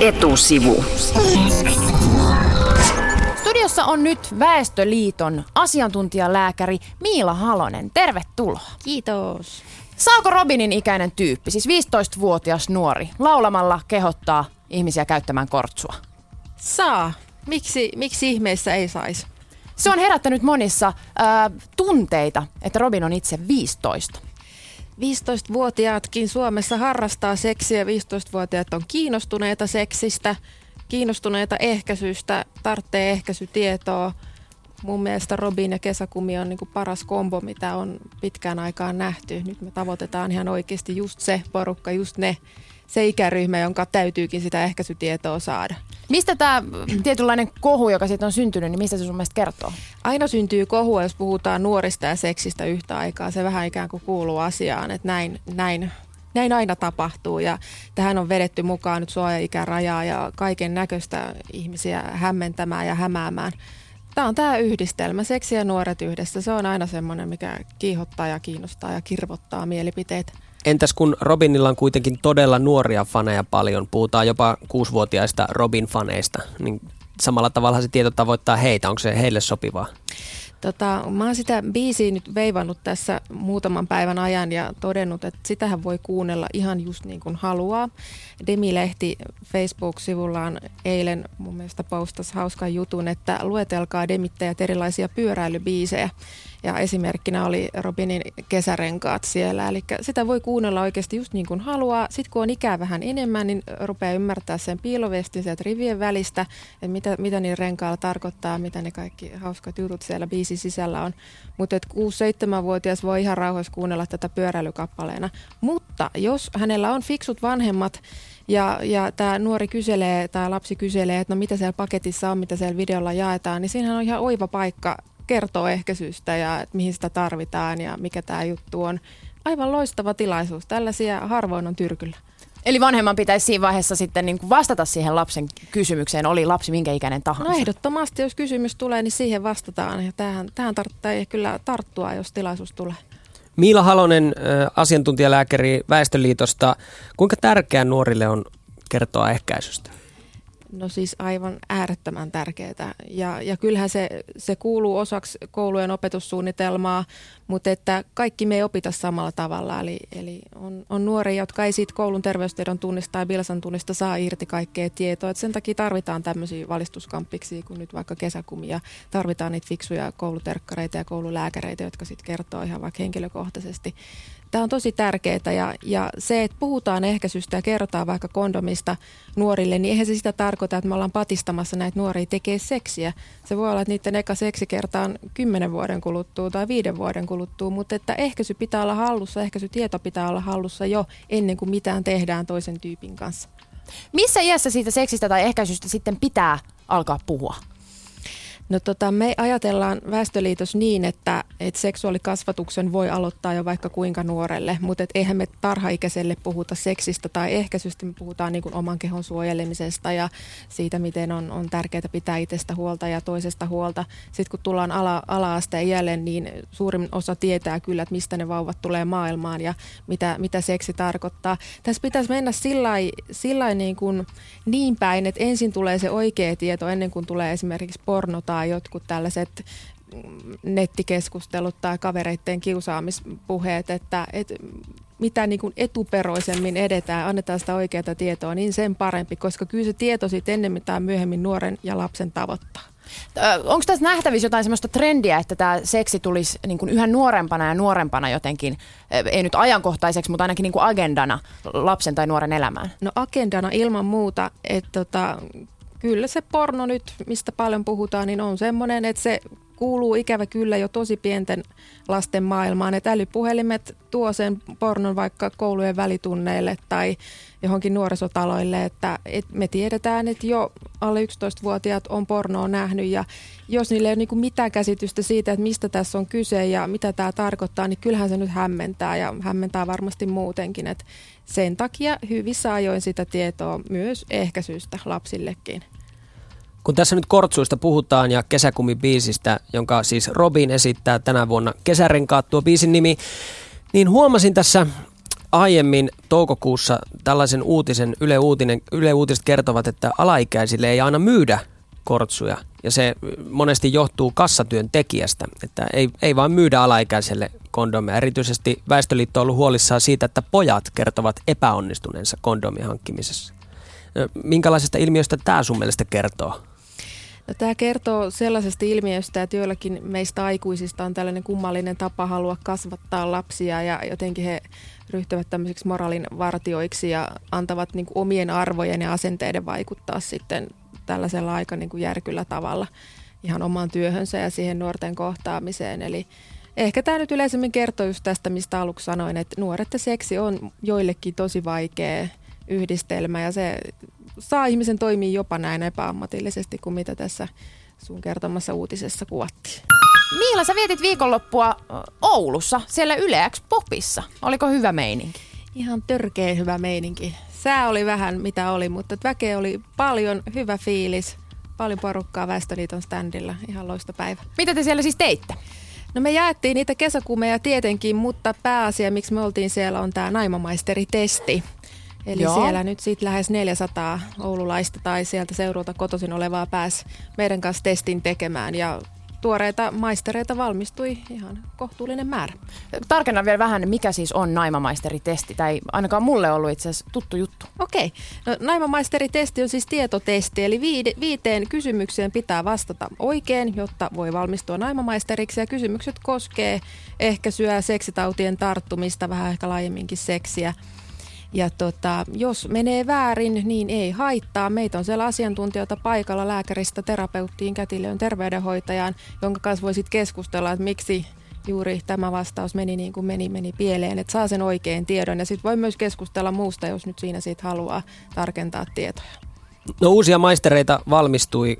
etusivu. Studiossa on nyt Väestöliiton asiantuntijalääkäri Miila Halonen. Tervetuloa. Kiitos. Saako Robinin ikäinen tyyppi, siis 15-vuotias nuori, laulamalla kehottaa ihmisiä käyttämään kortsua? Saa. Miksi, miksi ihmeessä ei saisi? Se on herättänyt monissa äh, tunteita, että Robin on itse 15. 15-vuotiaatkin Suomessa harrastaa seksiä. 15-vuotiaat on kiinnostuneita seksistä, kiinnostuneita ehkäisystä, tarvitsee ehkäisytietoa. Mun mielestä Robin ja kesäkumi on niin paras kombo, mitä on pitkään aikaan nähty. Nyt me tavoitetaan ihan oikeasti just se porukka, just ne, se ikäryhmä, jonka täytyykin sitä ehkäisytietoa saada. Mistä tämä tietynlainen kohu, joka siitä on syntynyt, niin mistä se sun mielestä kertoo? Aina syntyy kohua, jos puhutaan nuorista ja seksistä yhtä aikaa. Se vähän ikään kuin kuuluu asiaan, että näin, näin, näin aina tapahtuu. Ja tähän on vedetty mukaan nyt suoja-ikärajaa ja kaiken näköistä ihmisiä hämmentämään ja hämäämään. Tämä on tämä yhdistelmä, seksi ja nuoret yhdessä. Se on aina semmoinen, mikä kiihottaa ja kiinnostaa ja kirvottaa mielipiteitä. Entäs kun Robinilla on kuitenkin todella nuoria faneja paljon, puhutaan jopa kuusivuotiaista Robin-faneista, niin samalla tavalla se tieto tavoittaa heitä, onko se heille sopivaa? Tota, mä oon sitä biisiä nyt veivannut tässä muutaman päivän ajan ja todennut, että sitähän voi kuunnella ihan just niin kuin haluaa. Demi-lehti Facebook-sivullaan eilen mun mielestä postasi hauskan jutun, että luetelkaa demittäjät erilaisia pyöräilybiisejä. Ja esimerkkinä oli Robinin kesärenkaat siellä. Eli sitä voi kuunnella oikeasti just niin kuin haluaa. Sitten kun on ikää vähän enemmän, niin rupeaa ymmärtää sen piilovestin sieltä rivien välistä, että mitä, mitä niin renkaalla tarkoittaa, mitä ne kaikki hauskat jutut siellä biisin sisällä on. Mutta 6-7-vuotias voi ihan rauhassa kuunnella tätä pyöräilykappaleena. Mutta jos hänellä on fiksut vanhemmat, ja, ja tämä nuori kyselee, tämä lapsi kyselee, että no mitä siellä paketissa on, mitä siellä videolla jaetaan, niin siinähän on ihan oiva paikka kertoo ehkäisystä ja että mihin sitä tarvitaan ja mikä tämä juttu on. Aivan loistava tilaisuus. Tällaisia harvoin on tyrkyllä. Eli vanhemman pitäisi siinä vaiheessa sitten niin kuin vastata siihen lapsen kysymykseen, oli lapsi minkä ikäinen tahansa. No ehdottomasti, jos kysymys tulee, niin siihen vastataan. Ja tähän, tähän tarvitsee kyllä tarttua, jos tilaisuus tulee. Miila Halonen, asiantuntijalääkäri Väestöliitosta. Kuinka tärkeää nuorille on kertoa ehkäisystä? No siis aivan äärettömän tärkeää. Ja, ja kyllähän se, se kuuluu osaksi koulujen opetussuunnitelmaa, mutta että kaikki me ei opita samalla tavalla. Eli, eli on, on nuoria, jotka ei siitä koulun terveystiedon tunnista ja Bilsan tunnista saa irti kaikkea tietoa. Et sen takia tarvitaan tämmöisiä valistuskamppiksi kuin nyt vaikka kesäkumia. Tarvitaan niitä fiksuja kouluterkkareita ja koululääkäreitä, jotka sitten kertoo ihan vaikka henkilökohtaisesti Tämä on tosi tärkeää ja, ja se, että puhutaan ehkäisystä ja kerrotaan vaikka kondomista nuorille, niin eihän se sitä tarkoita, että me ollaan patistamassa näitä nuoria tekee seksiä. Se voi olla, että niiden eka seksi kertaan kymmenen vuoden kuluttua tai viiden vuoden kuluttua, mutta että ehkäisy pitää olla hallussa, ehkäisytieto pitää olla hallussa jo ennen kuin mitään tehdään toisen tyypin kanssa. Missä iässä siitä seksistä tai ehkäisystä sitten pitää alkaa puhua? No tota, me ajatellaan Väestöliitos niin, että, että seksuaalikasvatuksen voi aloittaa jo vaikka kuinka nuorelle, mutta et eihän me tarhaikäiselle puhuta seksistä tai ehkäisystä, me puhutaan niin kuin oman kehon suojelemisesta ja siitä, miten on, on tärkeää pitää itsestä huolta ja toisesta huolta. Sitten kun tullaan ala, ala-asteen jälleen, niin suurin osa tietää kyllä, että mistä ne vauvat tulee maailmaan ja mitä, mitä seksi tarkoittaa. Tässä pitäisi mennä sillä niin, kuin niin päin, että ensin tulee se oikea tieto ennen kuin tulee esimerkiksi porno tai jotkut tällaiset nettikeskustelut tai kavereiden kiusaamispuheet, että, että mitä niin kuin etuperoisemmin edetään, annetaan sitä oikeaa tietoa, niin sen parempi, koska kyllä se tieto sitten ennemmin tai myöhemmin nuoren ja lapsen tavoittaa. Onko tässä nähtävissä jotain sellaista trendiä, että tämä seksi tulisi niin kuin yhä nuorempana ja nuorempana jotenkin, ei nyt ajankohtaiseksi, mutta ainakin niin kuin agendana lapsen tai nuoren elämään? No agendana ilman muuta, että tota, kyllä se porno nyt, mistä paljon puhutaan, niin on semmoinen, että se kuuluu ikävä kyllä jo tosi pienten lasten maailmaan. Että älypuhelimet tuo sen pornon vaikka koulujen välitunneille tai johonkin nuorisotaloille, että, että me tiedetään, että jo alle 11-vuotiaat on pornoa nähnyt ja jos niillä ei ole niin mitään käsitystä siitä, että mistä tässä on kyse ja mitä tämä tarkoittaa, niin kyllähän se nyt hämmentää ja hämmentää varmasti muutenkin. Että sen takia hyvissä ajoin sitä tietoa myös ehkäisystä lapsillekin. Kun tässä nyt kortsuista puhutaan ja kesäkumibiisistä, jonka siis Robin esittää tänä vuonna kesärenkaat tuo biisin nimi, niin huomasin tässä aiemmin toukokuussa tällaisen uutisen, Yle, Uutinen, Yle Uutiset kertovat, että alaikäisille ei aina myydä kortsuja. Ja se monesti johtuu kassatyön tekijästä, että ei, ei vaan myydä alaikäiselle kondomia. Erityisesti Väestöliitto on ollut huolissaan siitä, että pojat kertovat epäonnistuneensa kondomien hankkimisessa. Minkälaisesta ilmiöstä tämä sun mielestä kertoo? Tämä kertoo sellaisesta ilmiöstä, että joillakin meistä aikuisista on tällainen kummallinen tapa halua kasvattaa lapsia ja jotenkin he ryhtyvät tämmöisiksi moraalin vartioiksi ja antavat niin omien arvojen ja asenteiden vaikuttaa sitten tällaisella aika niin kuin järkyllä tavalla ihan omaan työhönsä ja siihen nuorten kohtaamiseen. Eli ehkä tämä nyt yleisemmin kertoo just tästä, mistä aluksi sanoin, että nuoret ja seksi on joillekin tosi vaikea yhdistelmä ja se saa ihmisen toimia jopa näin epäammatillisesti kuin mitä tässä sun kertomassa uutisessa kuvattiin. Miila, sä vietit viikonloppua Oulussa, siellä Yle Popissa. Oliko hyvä meininki? Ihan törkeä hyvä meininki. Sää oli vähän mitä oli, mutta väkeä oli paljon, hyvä fiilis, paljon porukkaa Väestöliiton standilla. Ihan loista päivä. Mitä te siellä siis teitte? No me jaettiin niitä kesäkumeja tietenkin, mutta pääasia, miksi me oltiin siellä, on tämä naimamaisteritesti. Eli Joo. siellä nyt sitten lähes 400 oululaista tai sieltä seurulta kotoisin olevaa pääsi meidän kanssa testin tekemään ja tuoreita maistereita valmistui ihan kohtuullinen määrä. Tarkennan vielä vähän, mikä siis on naimamaisteritesti, tai ainakaan mulle ollut itse asiassa tuttu juttu. Okei, no, naimamaisteritesti on siis tietotesti, eli viiteen kysymykseen pitää vastata oikein, jotta voi valmistua naimamaisteriksi, ja kysymykset koskee ehkäisyä, seksitautien tarttumista, vähän ehkä laajemminkin seksiä, ja tota, jos menee väärin, niin ei haittaa. Meitä on siellä asiantuntijoita paikalla lääkäristä terapeuttiin, kätilöön, terveydenhoitajaan, jonka kanssa voisit keskustella, että miksi juuri tämä vastaus meni niin kuin meni, meni pieleen, että saa sen oikein tiedon. Ja sitten voi myös keskustella muusta, jos nyt siinä siitä haluaa tarkentaa tietoja. No uusia maistereita valmistui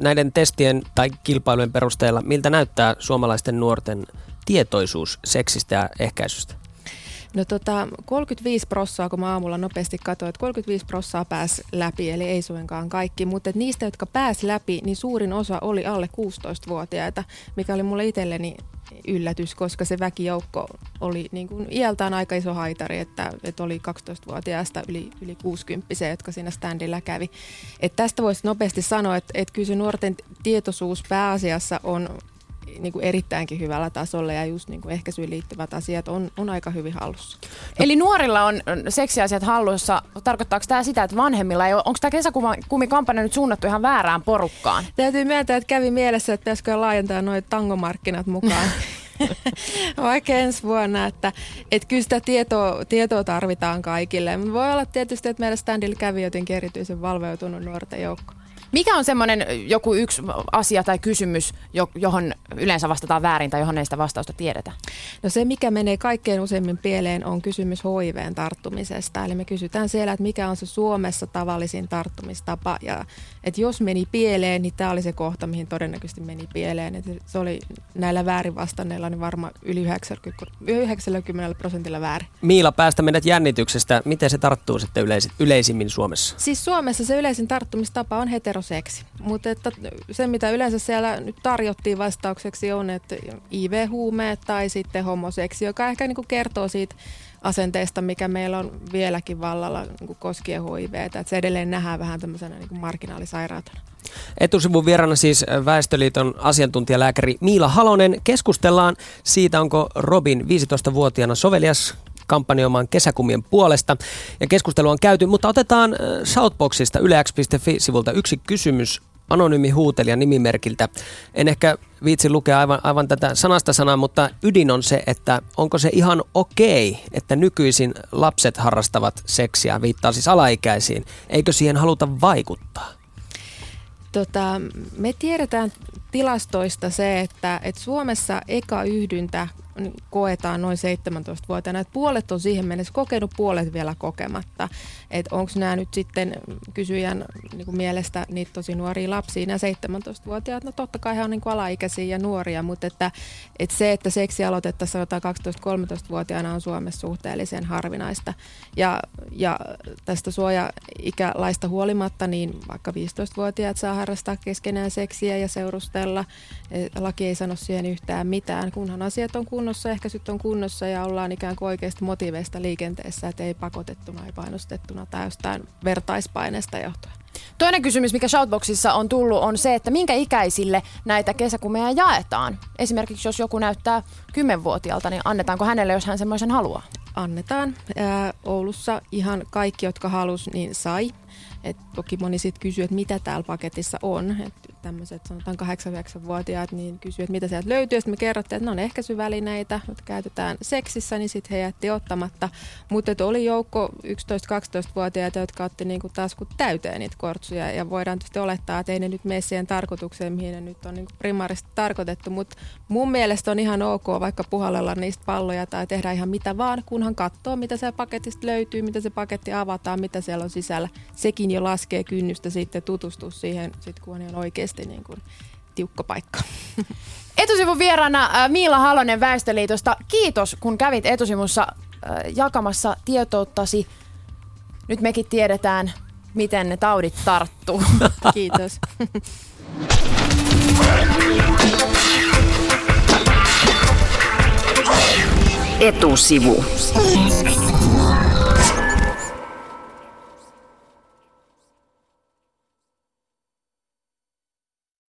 näiden testien tai kilpailujen perusteella. Miltä näyttää suomalaisten nuorten tietoisuus seksistä ja ehkäisystä? No tota, 35 prossaa, kun mä aamulla nopeasti katsoin, että 35 prossaa pääsi läpi, eli ei suinkaan kaikki, mutta niistä, jotka pääsi läpi, niin suurin osa oli alle 16-vuotiaita, mikä oli mulle itselleni yllätys, koska se väkijoukko oli niin kuin iältään aika iso haitari, että, että oli 12-vuotiaista yli, yli 60 jotka siinä standilla kävi. Et tästä voisi nopeasti sanoa, että, että kyllä se nuorten tietoisuus pääasiassa on niin kuin erittäinkin hyvällä tasolla ja just niin kuin ehkäisyyn liittyvät asiat on, on aika hyvin hallussa. Eli nuorilla on seksiasiat hallussa. Tarkoittaako tämä sitä, että vanhemmilla ei ole, onko tämä kesäkumikampanja nyt suunnattu ihan väärään porukkaan? Täytyy myöntää, että kävi mielessä, että pitäisikö laajentaa noin tangomarkkinat mukaan. Vaikka ensi vuonna, että, että kyllä sitä tietoa, tietoa tarvitaan kaikille. Voi olla tietysti, että meidän standilla kävi jotenkin erityisen valveutunut nuorten joukko. Mikä on semmoinen joku yksi asia tai kysymys, johon yleensä vastataan väärin tai johon ei sitä vastausta tiedetä? No se, mikä menee kaikkein useimmin pieleen, on kysymys HIVn tarttumisesta. Eli me kysytään siellä, että mikä on se Suomessa tavallisin tarttumistapa. Ja että jos meni pieleen, niin tämä oli se kohta, mihin todennäköisesti meni pieleen. Että se oli näillä väärin vastanneilla niin varmaan yli 90, 90 prosentilla väärin. Miila, päästä meidät jännityksestä. Miten se tarttuu sitten yleisimmin Suomessa? Siis Suomessa se yleisin tarttumistapa on hetero seksi. Mutta että se, mitä yleensä siellä nyt tarjottiin vastaukseksi on, että IV-huumeet tai sitten homoseksi, joka ehkä niin kuin kertoo siitä asenteesta, mikä meillä on vieläkin vallalla niin koskien HIV, että se edelleen nähdään vähän tämmöisenä niin marginaalisairautena. Etusivun vieraana siis Väestöliiton asiantuntijalääkäri Miila Halonen. Keskustellaan siitä, onko Robin 15-vuotiaana sovelias kampanjoimaan kesäkumien puolesta. Ja keskustelu on käyty, mutta otetaan äh, Shoutboxista ylex.fi-sivulta yksi kysymys anonyymi huutelija nimimerkiltä. En ehkä viitsi lukea aivan, aivan tätä sanasta sanaa, mutta ydin on se, että onko se ihan okei, että nykyisin lapset harrastavat seksiä, viittaa siis alaikäisiin. Eikö siihen haluta vaikuttaa? Tota, me tiedetään tilastoista se, että, että Suomessa eka yhdyntä koetaan noin 17-vuotiaana. Että puolet on siihen mennessä kokenut, puolet vielä kokematta. Että onko nämä nyt sitten kysyjän niin kuin mielestä niitä tosi nuoria lapsia, nämä 17-vuotiaat, no totta kai he on niin alaikäisiä ja nuoria, mutta että, että se, että seksi aloitettaisiin sanotaan 12-13-vuotiaana on Suomessa suhteellisen harvinaista. Ja, ja tästä suoja-ikälaista huolimatta, niin vaikka 15-vuotiaat saa harrastaa keskenään seksiä ja seurustella. Laki ei sano siihen yhtään mitään, kunhan asiat on kun kunnossa, ehkäisyt on kunnossa ja ollaan ikään kuin oikeasti motiveista liikenteessä, että ei pakotettuna, ei painostettuna tai jostain vertaispaineesta johtuen. Toinen kysymys, mikä Shoutboxissa on tullut, on se, että minkä ikäisille näitä kesäkumeja jaetaan. Esimerkiksi jos joku näyttää 10-vuotiaalta, niin annetaanko hänelle, jos hän semmoisen haluaa? Annetaan. Ää, Oulussa ihan kaikki, jotka halus, niin sai. Et toki moni sitten kysyy, että mitä täällä paketissa on. Et tämmöiset sanotaan 8-9-vuotiaat niin kysyy, että mitä sieltä löytyy. Sitten me kerrottiin, että ne on ehkäisyvälineitä, joita käytetään seksissä, niin sitten he jätti ottamatta. Mutta oli joukko 11-12-vuotiaita, jotka otti niinku taskut täyteen niitä kortsuja. Ja voidaan tietysti olettaa, että ei ne nyt mene siihen tarkoitukseen, mihin ne nyt on niinku primaarisesti tarkoitettu. Mutta mun mielestä on ihan ok vaikka puhallella niistä palloja tai tehdä ihan mitä vaan, kunhan katsoo, mitä se paketista löytyy, mitä se paketti avataan, mitä siellä on sisällä. Sekin jo laskee kynnystä sitten tutustua siihen, sit kun on oikeasti niin kuin tiukka paikka. Etusivun vieraana äh, Miila Halonen Väestöliitosta. Kiitos, kun kävit etusivussa äh, jakamassa tietouttasi. Nyt mekin tiedetään, miten ne taudit tarttuu. Kiitos. Etusivu.